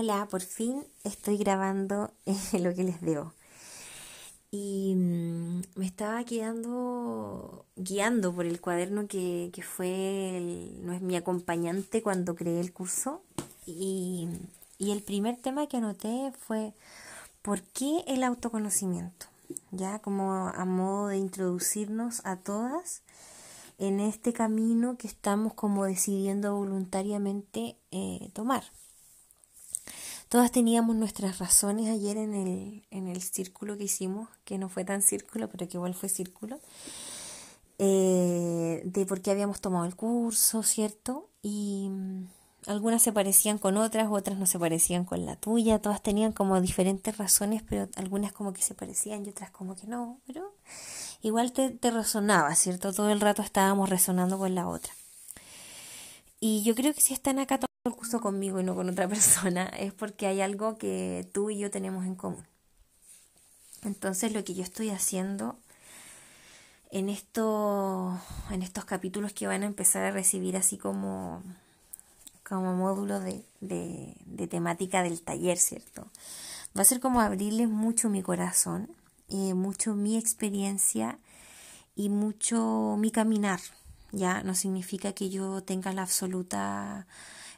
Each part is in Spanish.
Hola, por fin estoy grabando lo que les debo. Y mm, me estaba quedando guiando por el cuaderno que, fue no es mi acompañante cuando creé el curso. Y, y el primer tema que anoté fue ¿por qué el autoconocimiento? Ya como a modo de introducirnos a todas en este camino que estamos como decidiendo voluntariamente eh, tomar. Todas teníamos nuestras razones ayer en el, en el círculo que hicimos, que no fue tan círculo, pero que igual fue círculo, eh, de por qué habíamos tomado el curso, ¿cierto? Y mm, algunas se parecían con otras, otras no se parecían con la tuya, todas tenían como diferentes razones, pero algunas como que se parecían y otras como que no, pero igual te, te resonaba, ¿cierto? Todo el rato estábamos resonando con la otra. Y yo creo que si están acá el conmigo y no con otra persona es porque hay algo que tú y yo tenemos en común. Entonces lo que yo estoy haciendo en, esto, en estos capítulos que van a empezar a recibir así como, como módulo de, de, temática del taller, ¿cierto? Va a ser como abrirles mucho mi corazón, eh, mucho mi experiencia y mucho mi caminar. Ya no significa que yo tenga la absoluta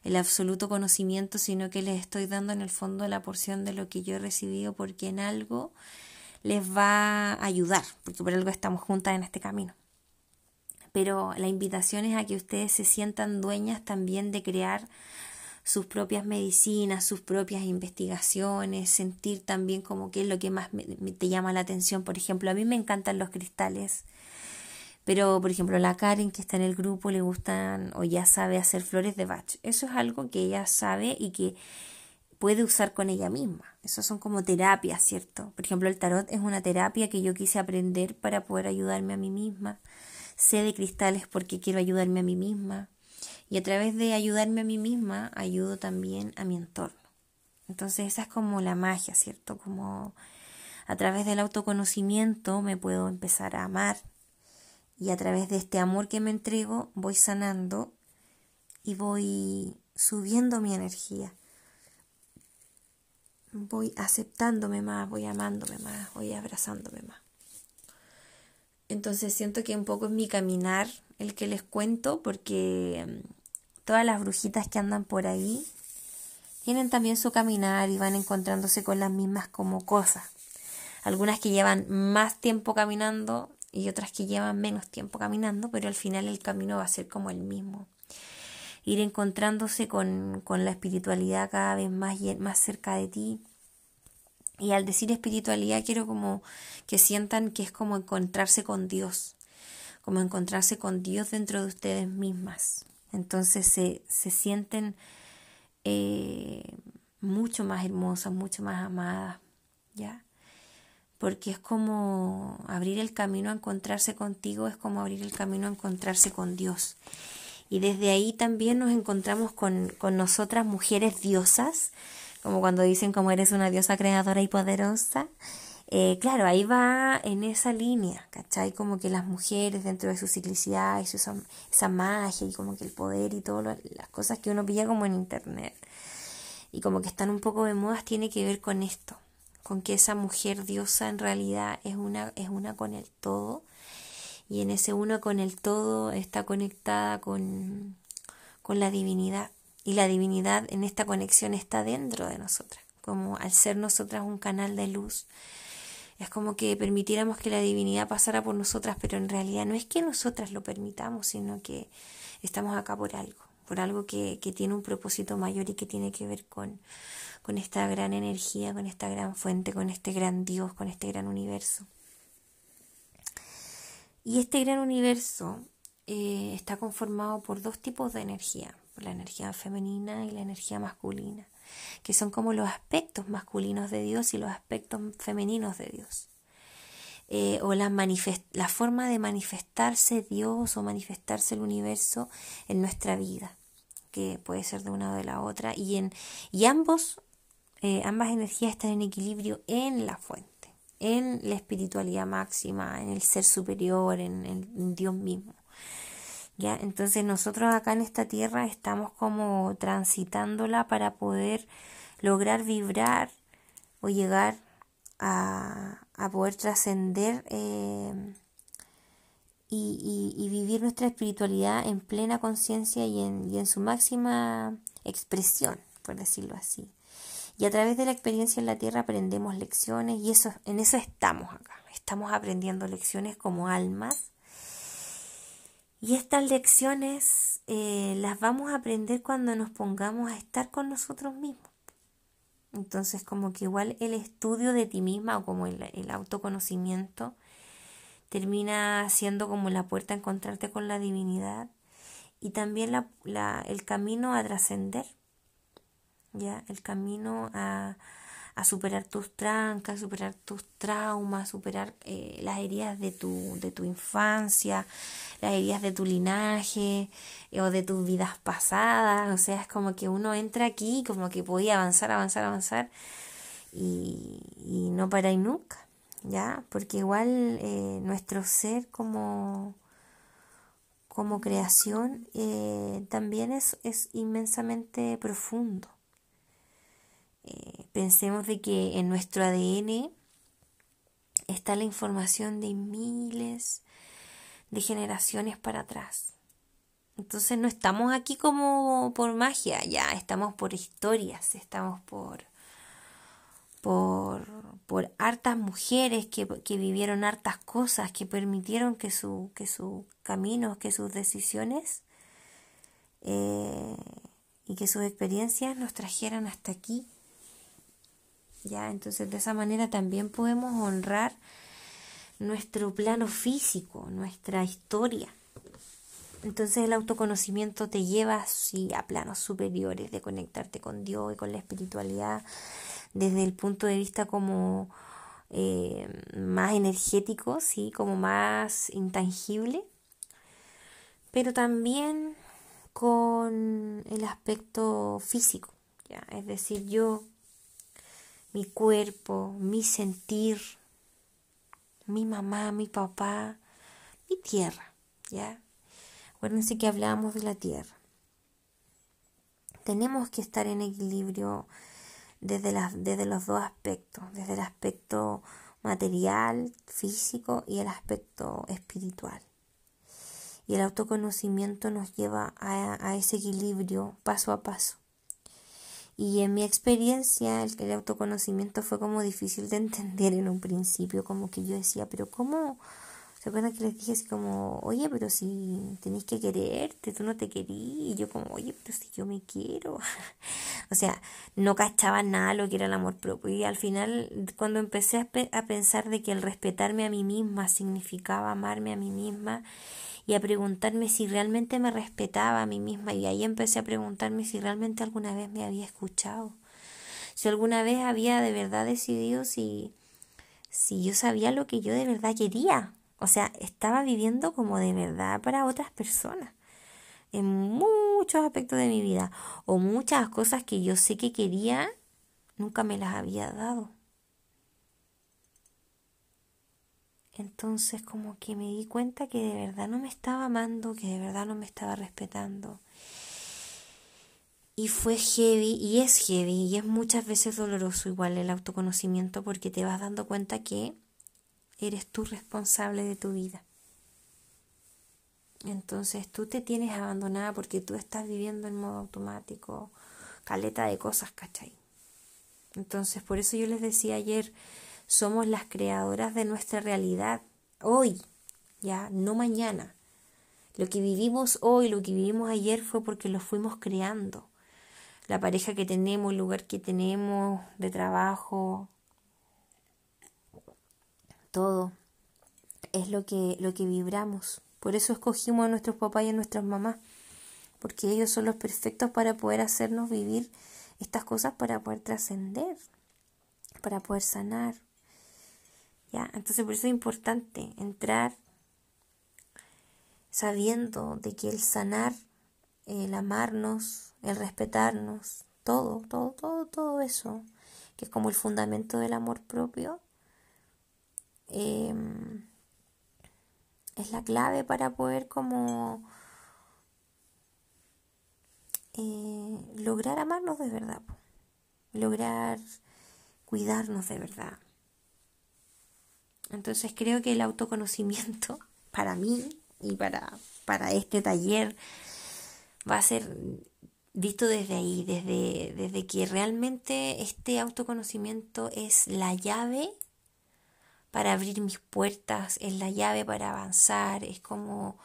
el absoluto conocimiento, sino que les estoy dando en el fondo la porción de lo que yo he recibido porque en algo les va a ayudar, porque por algo estamos juntas en este camino. Pero la invitación es a que ustedes se sientan dueñas también de crear sus propias medicinas, sus propias investigaciones, sentir también como qué es lo que más te llama la atención. Por ejemplo, a mí me encantan los cristales pero, por ejemplo, la Karen que está en el grupo le gustan o ya sabe hacer flores de Bach. Eso es algo que ella sabe y que puede usar con ella misma. Eso son como terapias, ¿cierto? Por ejemplo, el tarot es una terapia que yo quise aprender para poder ayudarme a mí misma. Sé de cristales porque quiero ayudarme a mí misma. Y a través de ayudarme a mí misma, ayudo también a mi entorno. Entonces esa es como la magia, ¿cierto? Como a través del autoconocimiento me puedo empezar a amar, y a través de este amor que me entrego voy sanando y voy subiendo mi energía. Voy aceptándome más, voy amándome más, voy abrazándome más. Entonces siento que un poco es mi caminar el que les cuento porque mm, todas las brujitas que andan por ahí tienen también su caminar y van encontrándose con las mismas como cosas. Algunas que llevan más tiempo caminando y otras que llevan menos tiempo caminando, pero al final el camino va a ser como el mismo. Ir encontrándose con, con la espiritualidad cada vez más, más cerca de ti. Y al decir espiritualidad quiero como que sientan que es como encontrarse con Dios, como encontrarse con Dios dentro de ustedes mismas. Entonces se, se sienten eh, mucho más hermosas, mucho más amadas, ¿ya? Porque es como abrir el camino a encontrarse contigo, es como abrir el camino a encontrarse con Dios. Y desde ahí también nos encontramos con, con nosotras mujeres diosas, como cuando dicen como eres una diosa creadora y poderosa. Eh, claro, ahí va en esa línea, ¿cachai? Como que las mujeres dentro de su ciclicidad y su, esa, magia y como que el poder y todas las cosas que uno pilla como en internet y como que están un poco de modas tiene que ver con esto, con que esa mujer diosa en realidad es una, es una con el todo. Y en ese uno con el todo está conectada con, con la divinidad. Y la divinidad en esta conexión está dentro de nosotras, como al ser nosotras un canal de luz. Es como que permitiéramos que la divinidad pasara por nosotras, pero en realidad no es que nosotras lo permitamos, sino que estamos acá por algo, por algo que, tiene un propósito mayor y que tiene que ver con, esta gran energía, con esta gran fuente, con este gran Dios, con este gran universo. Y este gran universo eh, está conformado por dos tipos de energía, por la energía femenina y la energía masculina, que son como los aspectos masculinos de Dios y los aspectos femeninos de Dios. Eh, o la forma de manifestarse Dios o manifestarse el universo en nuestra vida, que puede ser de una o de la otra, y, en, y ambos eh, ambas energías están en equilibrio en la fuente, en la espiritualidad máxima, en el ser superior, en, Dios mismo. ¿Ya? Entonces nosotros acá en esta tierra estamos como transitándola para poder lograr vibrar o llegar a, poder trascender eh, y, vivir nuestra espiritualidad en plena conciencia y en, y en su máxima expresión, por decirlo así. Y a través de la experiencia en la tierra aprendemos lecciones y eso, en eso estamos acá. Estamos aprendiendo lecciones como almas. Y estas lecciones eh, las vamos a aprender cuando nos pongamos a estar con nosotros mismos. Entonces, como que igual el estudio de ti misma o como el, autoconocimiento termina siendo como la puerta a encontrarte con la divinidad y también el camino a trascender, ya, el camino a, a superar tus trancas, superar tus traumas, superar eh, las heridas de tu, de tu infancia, las heridas de tu linaje eh, o de tus vidas pasadas. O sea, es como que uno entra aquí como que podía avanzar, avanzar, avanzar y, y no para y nunca, ¿ya? Porque igual eh, nuestro ser como como creación también es, es inmensamente profundo. Eh, pensemos de que en nuestro ADN está la información de miles de generaciones para atrás. Entonces no estamos aquí como por magia, ya estamos por historias, estamos por por, por hartas mujeres que, que, vivieron hartas cosas, que permitieron que su, que sus caminos, que sus decisiones eh, y que sus experiencias nos trajeran hasta aquí. ¿ya? Entonces de esa manera también podemos honrar nuestro plano físico, nuestra historia. Entonces el autoconocimiento te lleva sí, a planos superiores de conectarte con Dios y con la espiritualidad desde el punto de vista como eh, más energético, sí, como más intangible, pero también con el aspecto físico, ¿ya? es decir, yo mi cuerpo, mi sentir, mi mamá, mi papá, mi tierra, ¿ya? Acuérdense que hablábamos de la tierra. Tenemos que estar en equilibrio desde, desde los dos aspectos, desde el aspecto material, físico y el aspecto espiritual. Y el autoconocimiento nos lleva a ese equilibrio paso a paso. Y en mi experiencia el, autoconocimiento fue como difícil de entender en un principio, como que yo decía, pero ¿cómo? ¿Se acuerdan que les dije así como, oye, pero si tenéis que quererte, tú no te querí? Y yo como, oye, pero si yo me quiero. o sea, no cachaba nada lo que era el amor propio. Y al final, cuando empecé a, a pensar de que el respetarme a mí misma significaba amarme a mí misma, y a preguntarme si realmente me respetaba a mí misma y ahí empecé a preguntarme si realmente alguna vez me había escuchado, si alguna vez había de verdad decidido si, si yo sabía lo que yo de verdad quería, o sea, estaba viviendo como de verdad para otras personas en muchos aspectos de mi vida o muchas cosas que yo sé que quería nunca me las había dado. Entonces como que me di cuenta que de verdad no me estaba amando, que de verdad no me estaba respetando. Y fue heavy, y es heavy, y es muchas veces doloroso igual el autoconocimiento porque te vas dando cuenta que eres tú responsable de tu vida. Entonces tú te tienes abandonada porque tú estás viviendo en modo automático, caleta de cosas, ¿cachai? Entonces por eso yo les decía ayer, somos las creadoras de nuestra realidad hoy, ya, no mañana. Lo que vivimos hoy, lo que vivimos ayer fue porque lo fuimos creando. La pareja que tenemos, el lugar que tenemos de trabajo, todo es lo que, lo que vibramos. Por eso escogimos a nuestros papás y a nuestras mamás, porque ellos son los perfectos para poder hacernos vivir estas cosas, para poder trascender, para poder sanar, entonces por eso es importante entrar sabiendo de que el sanar, el amarnos, el respetarnos, todo, todo, todo, todo eso, que es como el fundamento del amor propio, em, es la clave para poder como eh, lograr amarnos de verdad, lograr cuidarnos de verdad. Entonces creo que el autoconocimiento para mí y para, para este taller va a ser visto desde ahí, desde, desde que realmente este autoconocimiento es la llave para abrir mis puertas, es la llave para avanzar, es como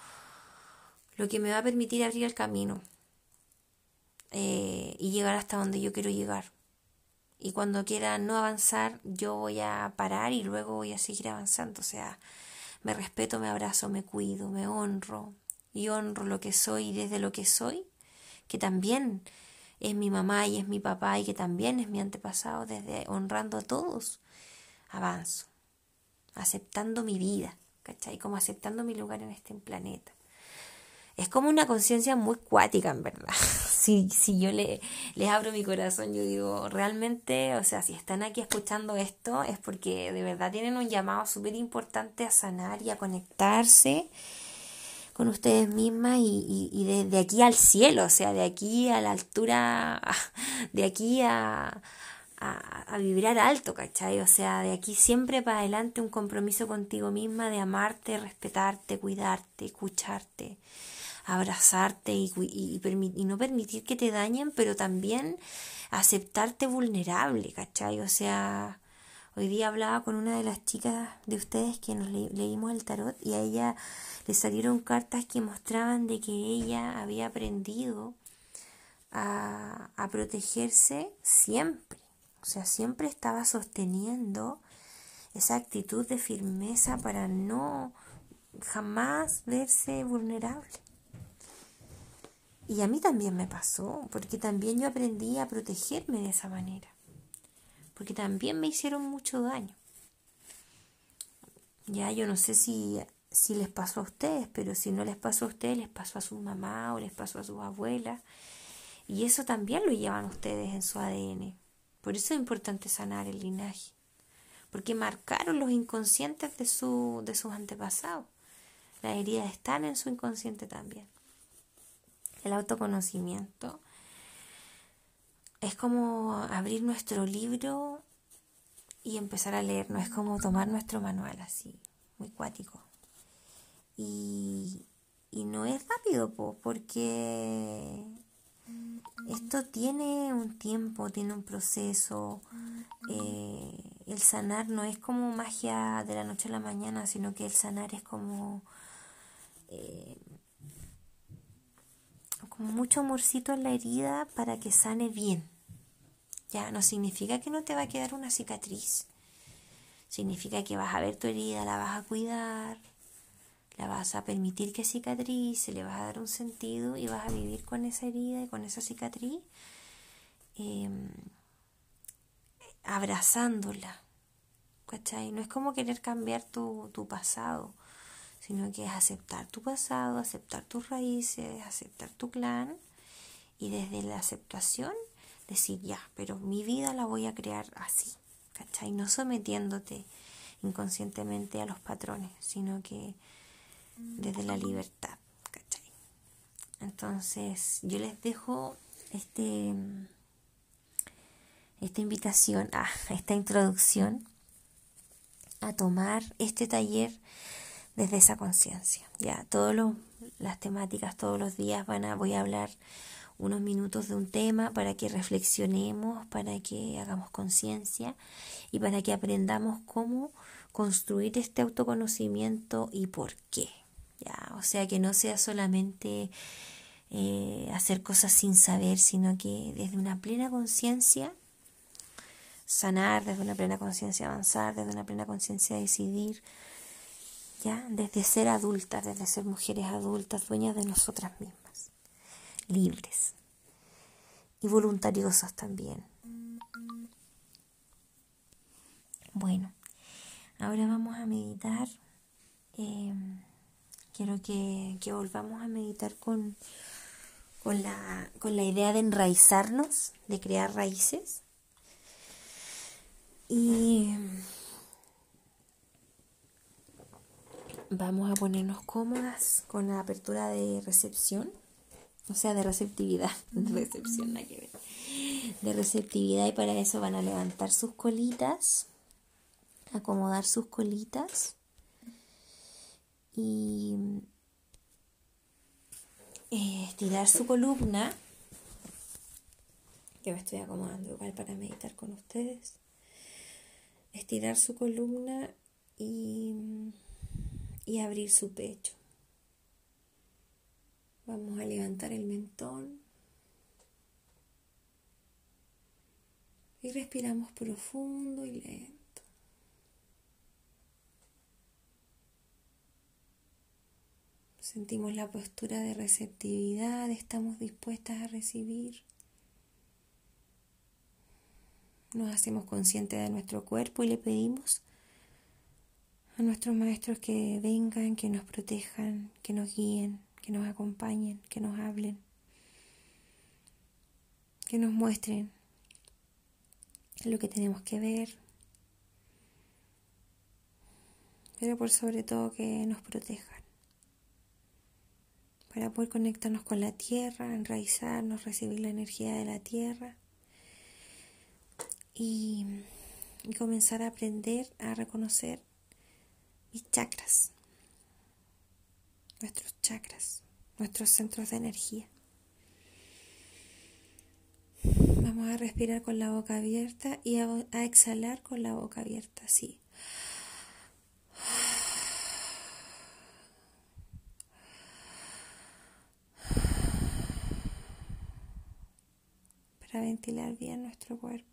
lo que me va a permitir abrir el camino eh, y llegar hasta donde yo quiero llegar. Y cuando quiera no avanzar, yo voy a parar y luego voy a seguir avanzando. O sea, me respeto, me abrazo, me cuido, me honro y honro lo que soy desde lo que soy, que también es mi mamá y es mi papá y que también es mi antepasado, desde honrando a todos, avanzo, aceptando mi vida, ¿cachai? Como aceptando mi lugar en este planeta es como una conciencia muy cuática, en verdad. si, si yo le, les abro mi corazón, yo digo, realmente, o sea, si están aquí escuchando esto, es porque de verdad tienen un llamado súper importante a sanar y a conectarse con ustedes mismas y, y, de, aquí al cielo, o sea, de aquí a la altura, de aquí a, a, a, vibrar alto, ¿cachai? O sea, de aquí siempre para adelante un compromiso contigo misma de amarte, respetarte, cuidarte, escucharte abrazarte y, y, no permitir que te dañen, pero también aceptarte vulnerable, ¿cachai? O sea, hoy día hablaba con una de las chicas de ustedes que nos leímos el tarot y a ella le salieron cartas que mostraban de que ella había aprendido a, a protegerse siempre. O sea, siempre estaba sosteniendo esa actitud de firmeza para no jamás verse vulnerable. Y a mí también me pasó, porque también yo aprendí a protegerme de esa manera, porque también me hicieron mucho daño. Ya yo no sé si, si les pasó a ustedes, pero si no les pasó a ustedes, les pasó a su mamá o les pasó a sus abuelas. Y eso también lo llevan ustedes en su ADN. Por eso es importante sanar el linaje, porque marcaron los inconscientes de, su, de sus antepasados. Las heridas están en su inconsciente también el autoconocimiento, es como abrir nuestro libro y empezar a leer, no es como tomar nuestro manual así, muy cuático. Y, no es rápido, porque esto tiene un tiempo, tiene un proceso. Eh, el sanar no es como magia de la noche a la mañana, sino que el sanar es como eh, con mucho amorcito en la herida para que sane bien. Ya no significa que no te va a quedar una cicatriz. Significa que vas a ver tu herida, la vas a cuidar, la vas a permitir que cicatrice, le vas a dar un sentido y vas a vivir con esa herida y con esa cicatriz, em, abrazándola. ¿Cachai? No es como querer cambiar tu, tu pasado sino que es aceptar tu pasado, aceptar tus raíces, aceptar tu clan y desde la aceptación decir ya, pero mi vida la voy a crear así, ¿cachai? No sometiéndote inconscientemente a los patrones, sino que desde la libertad, ¿cachai? Entonces yo les dejo este esta invitación, a esta introducción a tomar este taller desde esa conciencia. Ya, todas las temáticas, todos los días van a, voy a hablar unos minutos de un tema para que reflexionemos, para que hagamos conciencia y para que aprendamos cómo construir este autoconocimiento y por qué. Ya, o sea, que no sea solamente eh, hacer cosas sin saber, sino que desde una plena conciencia sanar, desde una plena conciencia avanzar, desde una plena conciencia decidir, desde ser adultas, desde ser mujeres adultas, dueñas de nosotras mismas, libres y voluntariosas también. Bueno, ahora vamos a meditar. Em, quiero que, que, volvamos a meditar con, con, la, con la idea de enraizarnos, de crear raíces. Y Vamos a ponernos cómodas con la apertura de recepción. o sea, de receptividad, de recepción, nada que ver, de receptividad y para eso van a levantar sus colitas, acomodar sus colitas y eh, estirar su columna, que me estoy acomodando igual para meditar con ustedes, estirar su columna y, y abrir su pecho. Vamos a levantar el mentón. Y respiramos profundo y lento. Sentimos la postura de receptividad, estamos dispuestas a recibir. Nos hacemos conscientes de nuestro cuerpo y le pedimos a nuestros maestros que vengan, que nos protejan, que nos guíen, que nos acompañen, que nos hablen, que nos muestren lo que tenemos que ver, pero por sobre todo que nos protejan, para poder conectarnos con la tierra, enraizarnos, recibir la energía de la tierra y, comenzar a aprender a reconocer mis chakras nuestros chakras, nuestros centros de energía. Vamos a respirar con la boca abierta y a, exhalar con la boca abierta, así. Para ventilar bien nuestro cuerpo.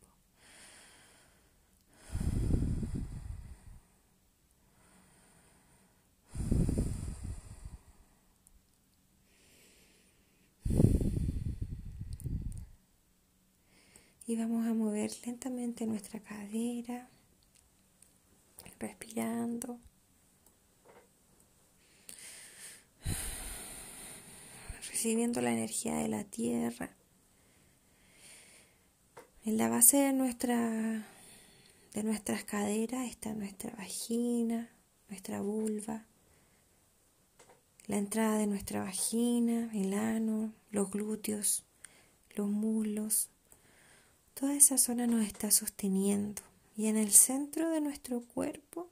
y vamos a mover lentamente nuestra cadera, respirando. Recibiendo la energía de la tierra. En la base de nuestra de nuestras caderas está nuestra vagina, nuestra vulva, la entrada de nuestra vagina, el ano, los glúteos, los muslos, Toda esa zona nos está sosteniendo y en el centro de nuestro cuerpo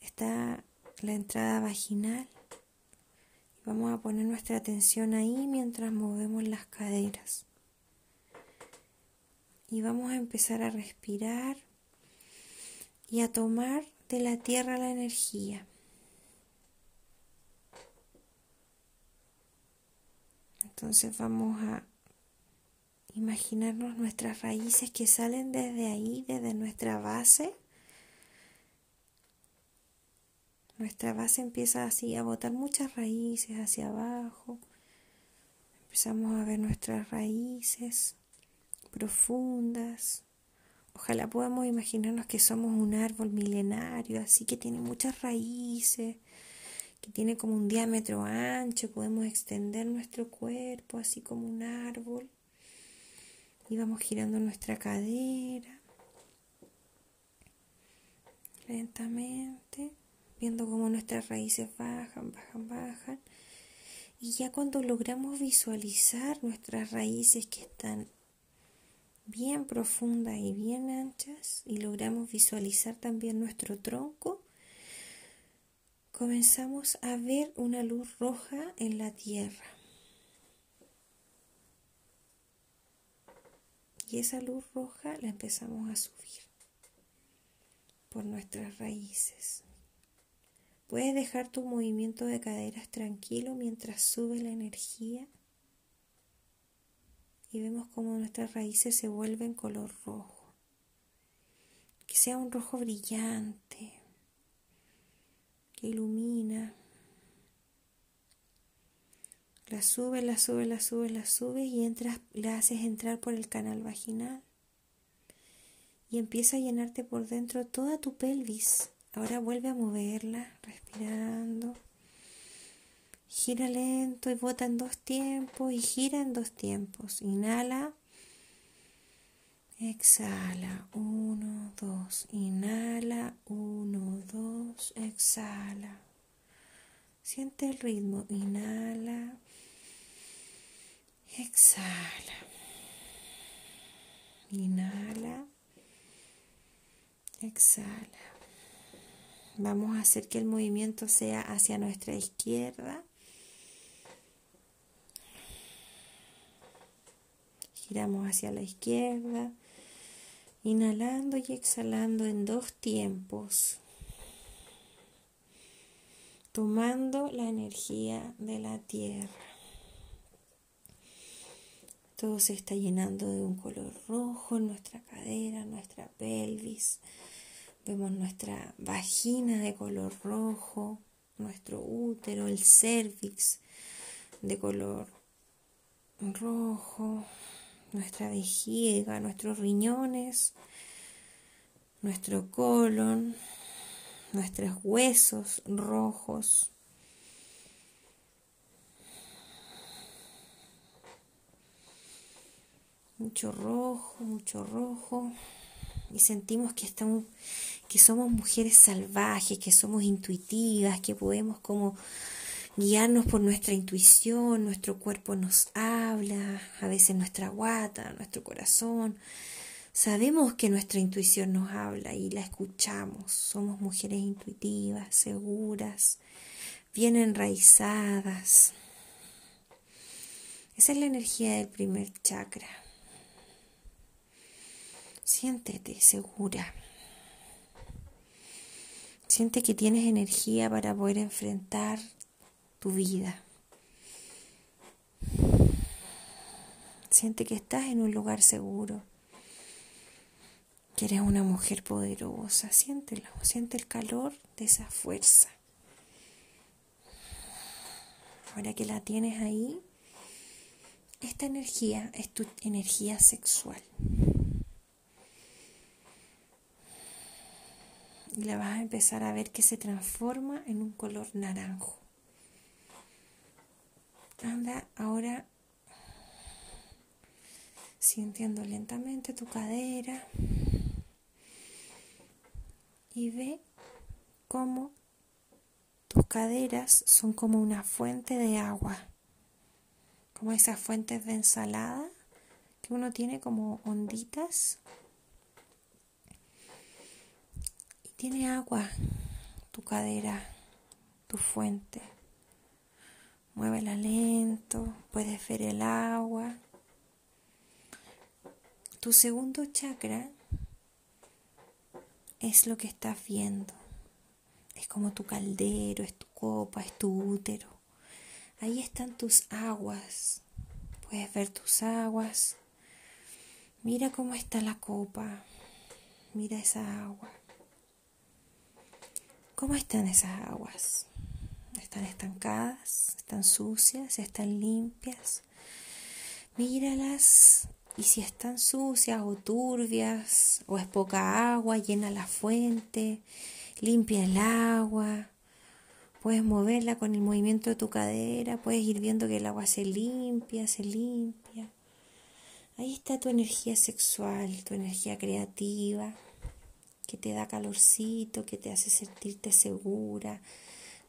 está la entrada vaginal. Vamos a poner nuestra atención ahí mientras movemos las caderas. Y vamos a empezar a respirar y a tomar de la tierra la energía. Entonces vamos a imaginarnos nuestras raíces que salen desde ahí, desde nuestra base. Nuestra base empieza así a botar muchas raíces hacia abajo. Empezamos a ver nuestras raíces profundas. Ojalá podamos imaginarnos que somos un árbol milenario, así que tiene muchas raíces, que tiene como un diámetro ancho, podemos extender nuestro cuerpo así como un árbol. Y vamos girando nuestra cadera lentamente, viendo cómo nuestras raíces bajan, bajan, bajan. Y ya cuando logramos visualizar nuestras raíces que están bien profundas y bien anchas y logramos visualizar también nuestro tronco, comenzamos a ver una luz roja en la tierra. Y esa luz roja la empezamos a subir por nuestras raíces. Puedes dejar tu movimiento de caderas tranquilo mientras sube la energía y vemos cómo nuestras raíces se vuelven color rojo. Que sea un rojo brillante, que ilumina la sube, la sube, la sube, la sube y entras, la haces entrar por el canal vaginal. Y empieza a llenarte por dentro toda tu pelvis. Ahora vuelve a moverla, respirando. Gira lento y bota en dos tiempos y gira en dos tiempos. Inhala. Exhala. Uno, dos. Inhala. Uno, dos. Exhala. Siente el ritmo. Inhala. Exhala. Inhala. Exhala. Vamos a hacer que el movimiento sea hacia nuestra izquierda. Giramos hacia la izquierda. Inhalando y exhalando en dos tiempos. Tomando la energía de la tierra. Todo se está llenando de un color rojo en nuestra cadera, nuestra pelvis. Vemos nuestra vagina de color rojo, nuestro útero, el cervix de color rojo, nuestra vejiga, nuestros riñones, nuestro colon, nuestros huesos rojos, mucho rojo, mucho rojo, y sentimos que estamos, que somos mujeres salvajes, que somos intuitivas, que podemos como guiarnos por nuestra intuición, nuestro cuerpo nos habla, a veces nuestra guata, nuestro corazón. Sabemos que nuestra intuición nos habla y la escuchamos. Somos mujeres intuitivas, seguras, bien enraizadas. Esa es la energía del primer chakra. Siéntete segura. Siente que tienes energía para poder enfrentar tu vida. Siente que estás en un lugar seguro, que eres una mujer poderosa. Siéntelo, siente el calor de esa fuerza. Ahora que la tienes ahí, esta energía es tu energía sexual. y la vas a empezar a ver que se transforma en un color naranjo. Anda ahora sintiendo lentamente tu cadera y ve cómo tus caderas son como una fuente de agua, como esas fuentes de ensalada que uno tiene como onditas Tiene agua tu cadera, tu fuente. Muévela lento, puedes ver el agua. Tu segundo chakra es lo que estás viendo. Es como tu caldero, es tu copa, es tu útero. Ahí están tus aguas. Puedes ver tus aguas. Mira cómo está la copa. Mira esa agua. ¿Cómo están esas aguas? ¿Están estancadas? ¿Están sucias? ¿Están limpias? Míralas y si están sucias o turbias o es poca agua, llena la fuente, limpia el agua. Puedes moverla con el movimiento de tu cadera, puedes ir viendo que el agua se limpia, se limpia. Ahí está tu energía sexual, tu energía creativa que te da calorcito, que te hace sentirte segura,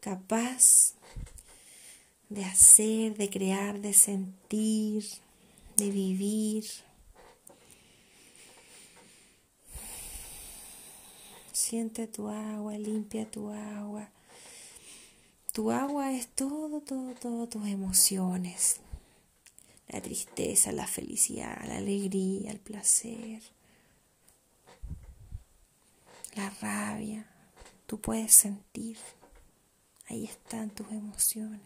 capaz de hacer, de crear, de sentir, de vivir. Siente tu agua, limpia tu agua. Tu agua es todo, todo, todo tus emociones. La tristeza, la felicidad, la alegría, el placer la rabia, tú puedes sentir, ahí están tus emociones.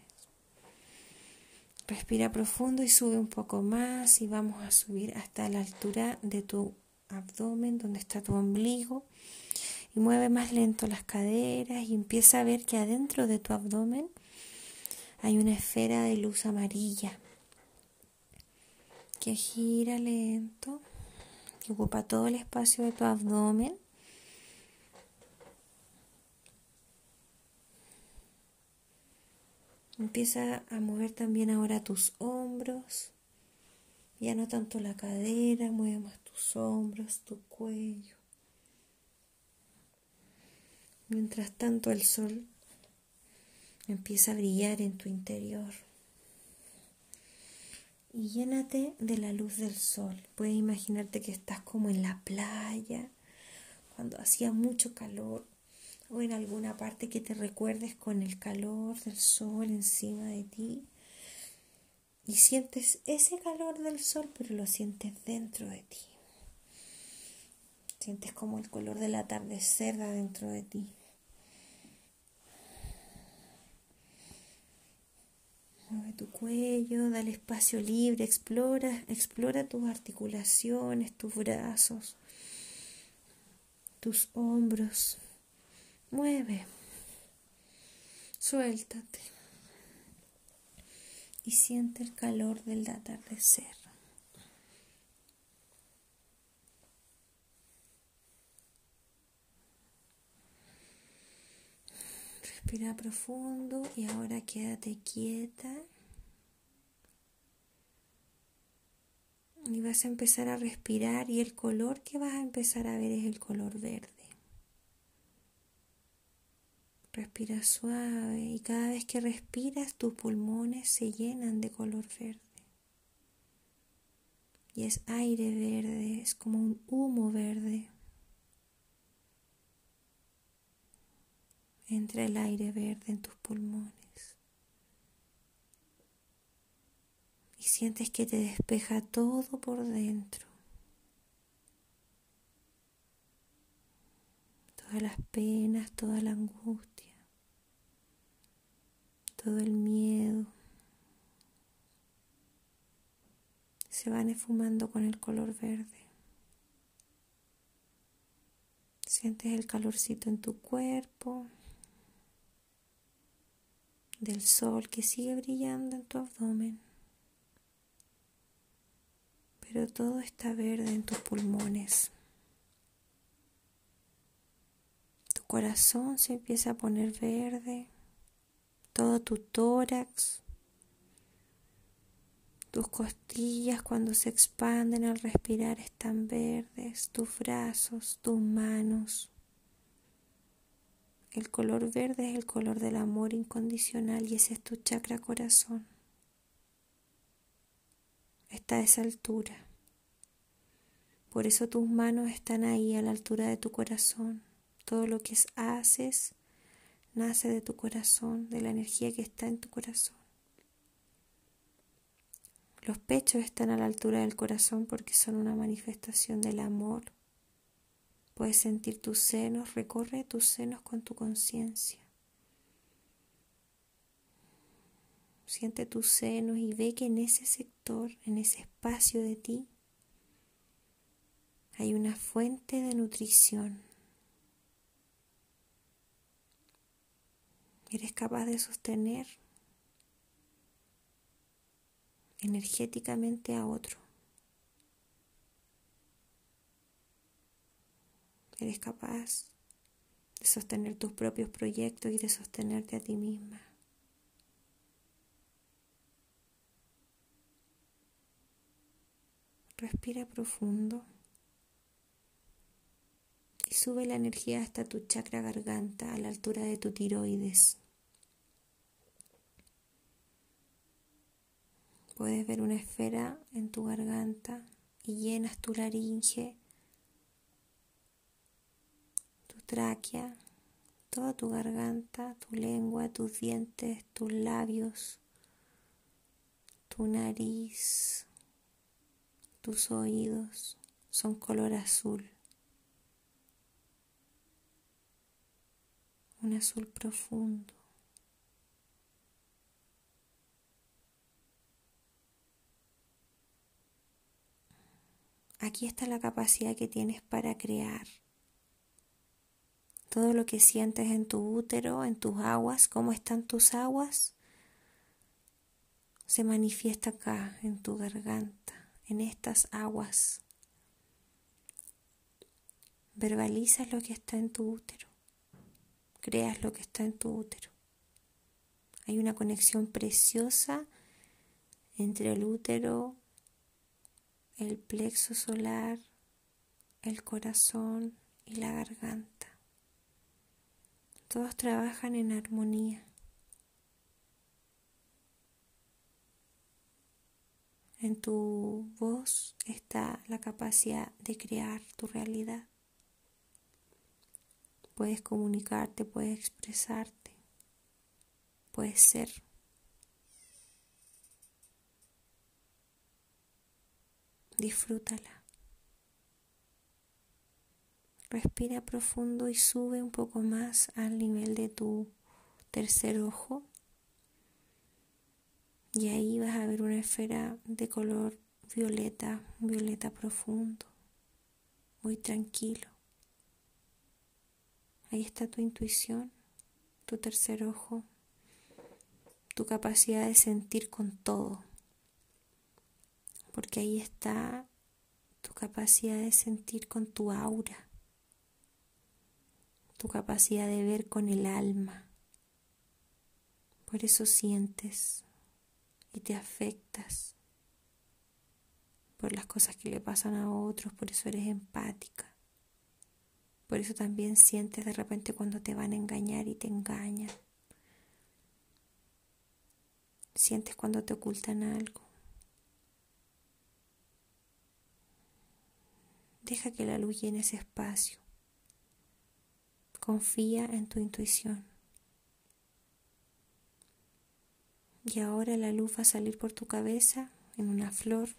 Respira profundo y sube un poco más y vamos a subir hasta la altura de tu abdomen, donde está tu ombligo. Y mueve más lento las caderas y empieza a ver que adentro de tu abdomen hay una esfera de luz amarilla que gira lento, que ocupa todo el espacio de tu abdomen Empieza a mover también ahora tus hombros. Ya no tanto la cadera, mueve más tus hombros, tu cuello. Mientras tanto el sol empieza a brillar en tu interior. y llénate de la luz del sol. Puedes imaginarte que estás como en la playa, cuando hacía mucho calor, o en alguna parte que te recuerdes con el calor del sol encima de ti. Y sientes ese calor del sol, pero lo sientes dentro de ti. Sientes como el color del atardecer dentro de ti. Mueve tu cuello, dale espacio libre, explora, explora tus articulaciones, tus brazos, tus hombros. Mueve, suéltate y siente el calor del atardecer. Respira profundo y ahora quédate quieta. Y vas a empezar a respirar y el color que vas a empezar a ver es el color verde. Respira suave y cada vez que respiras tus pulmones se llenan de color verde. Y es aire verde, es como un humo verde. entra el aire verde en tus pulmones y sientes que te despeja todo por dentro. Todas las penas, toda la angustia, todo el miedo. Se van esfumando con el color verde. Sientes el calorcito en tu cuerpo del sol que sigue brillando en tu abdomen. Pero todo está verde en tus pulmones. Tu corazón se empieza a poner verde, todo tu tórax, tus costillas cuando se expanden al respirar están verdes, tus brazos, tus manos, el color verde es el color del amor incondicional y ese es tu chakra corazón. Está a esa altura. Por eso tus manos están ahí a la altura de tu corazón. Todo lo que haces nace de tu corazón, de la energía que está en tu corazón. Los pechos están a la altura del corazón porque son una manifestación del amor Puedes sentir tus senos, recorre tus senos con tu conciencia. Siente tus senos y ve que en ese sector, en ese espacio de ti, hay una fuente de nutrición. Eres capaz de sostener energéticamente a otro. Eres capaz de sostener tus propios proyectos y de sostenerte a ti misma. Respira profundo sube la energía hasta tu chakra garganta a la altura de tu tiroides. Puedes ver una esfera en tu garganta y llenas tu laringe tráquea, toda tu garganta, tu lengua, tus dientes, tus labios, tu nariz, tus oídos son color azul. Un azul profundo. Aquí está la capacidad que tienes para crear todo lo que sientes en tu útero, en tus aguas, cómo están tus aguas, se manifiesta acá, en tu garganta, en estas aguas. Verbalizas lo que está en tu útero, creas lo que está en tu útero. Hay una conexión preciosa entre el útero, el plexo solar, el corazón y la garganta. Todos trabajan en armonía. En tu voz está la capacidad de crear tu realidad. Puedes comunicarte, puedes expresarte, puedes ser. Disfrútala. Respira profundo y sube un poco más al nivel de tu tercer ojo. Y ahí vas a ver una esfera de color violeta, violeta profundo, muy tranquilo. Ahí está tu intuición, tu tercer ojo, tu capacidad de sentir con todo. Porque ahí está tu capacidad de sentir con tu aura, tu capacidad de ver con el alma. Por eso sientes y te afectas por las cosas que le pasan a otros, por eso eres empática. Por eso también sientes de repente cuando te van a engañar y te engañan. Sientes cuando te ocultan algo. Deja que la luz llene ese espacio. Confía en tu intuición. Y ahora la luz va a salir por tu cabeza en una flor,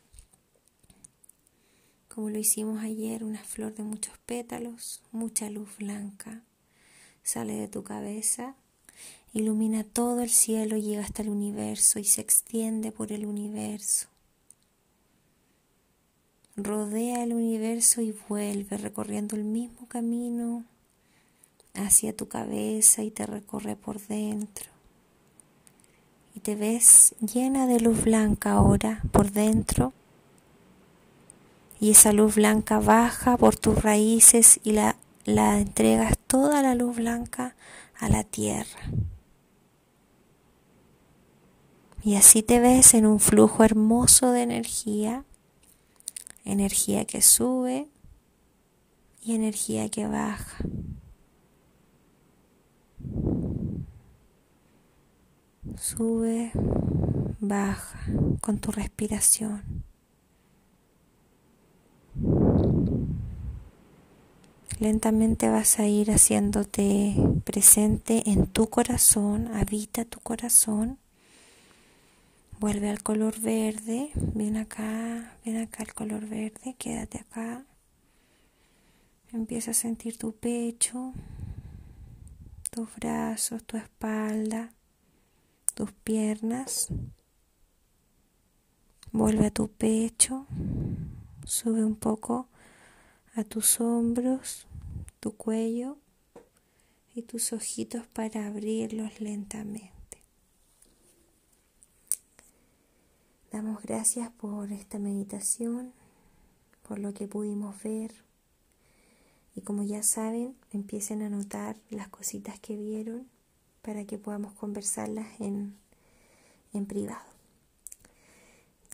como lo hicimos ayer, una flor de muchos pétalos, mucha luz blanca. Sale de tu cabeza, ilumina todo el cielo, llega hasta el universo y se extiende por el universo. Rodea el universo y vuelve recorriendo el mismo camino hacia tu cabeza y te recorre por dentro y te ves llena de luz blanca ahora por dentro y esa luz blanca baja por tus raíces y la, la entregas toda la luz blanca a la tierra. Y así te ves en un flujo hermoso de energía, energía que sube y energía que baja. Sube, baja con tu respiración. Lentamente vas a ir haciéndote presente en tu corazón, habita tu corazón. Vuelve al color verde, ven acá, ven acá al color verde, quédate acá. Empieza a sentir tu pecho, tus brazos, tu espalda tus piernas, vuelve a tu pecho, sube un poco a tus hombros, tu cuello y tus ojitos para abrirlos lentamente. Damos gracias por esta meditación, por lo que pudimos ver. Y como ya saben, empiecen a notar las cositas que vieron para que podamos conversarlas en, en privado.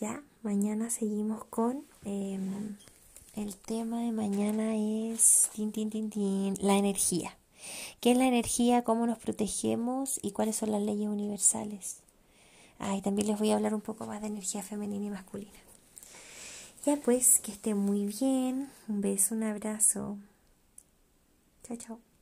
Ya, mañana seguimos con em, el tema de mañana es tin, tin, tin, la energía. ¿Qué es la energía? ¿Cómo nos protegemos? ¿Y cuáles son las leyes universales? Ah, y también les voy a hablar un poco más de energía femenina y masculina. Ya pues, que esté muy bien. Un beso, un abrazo. Chao, chao.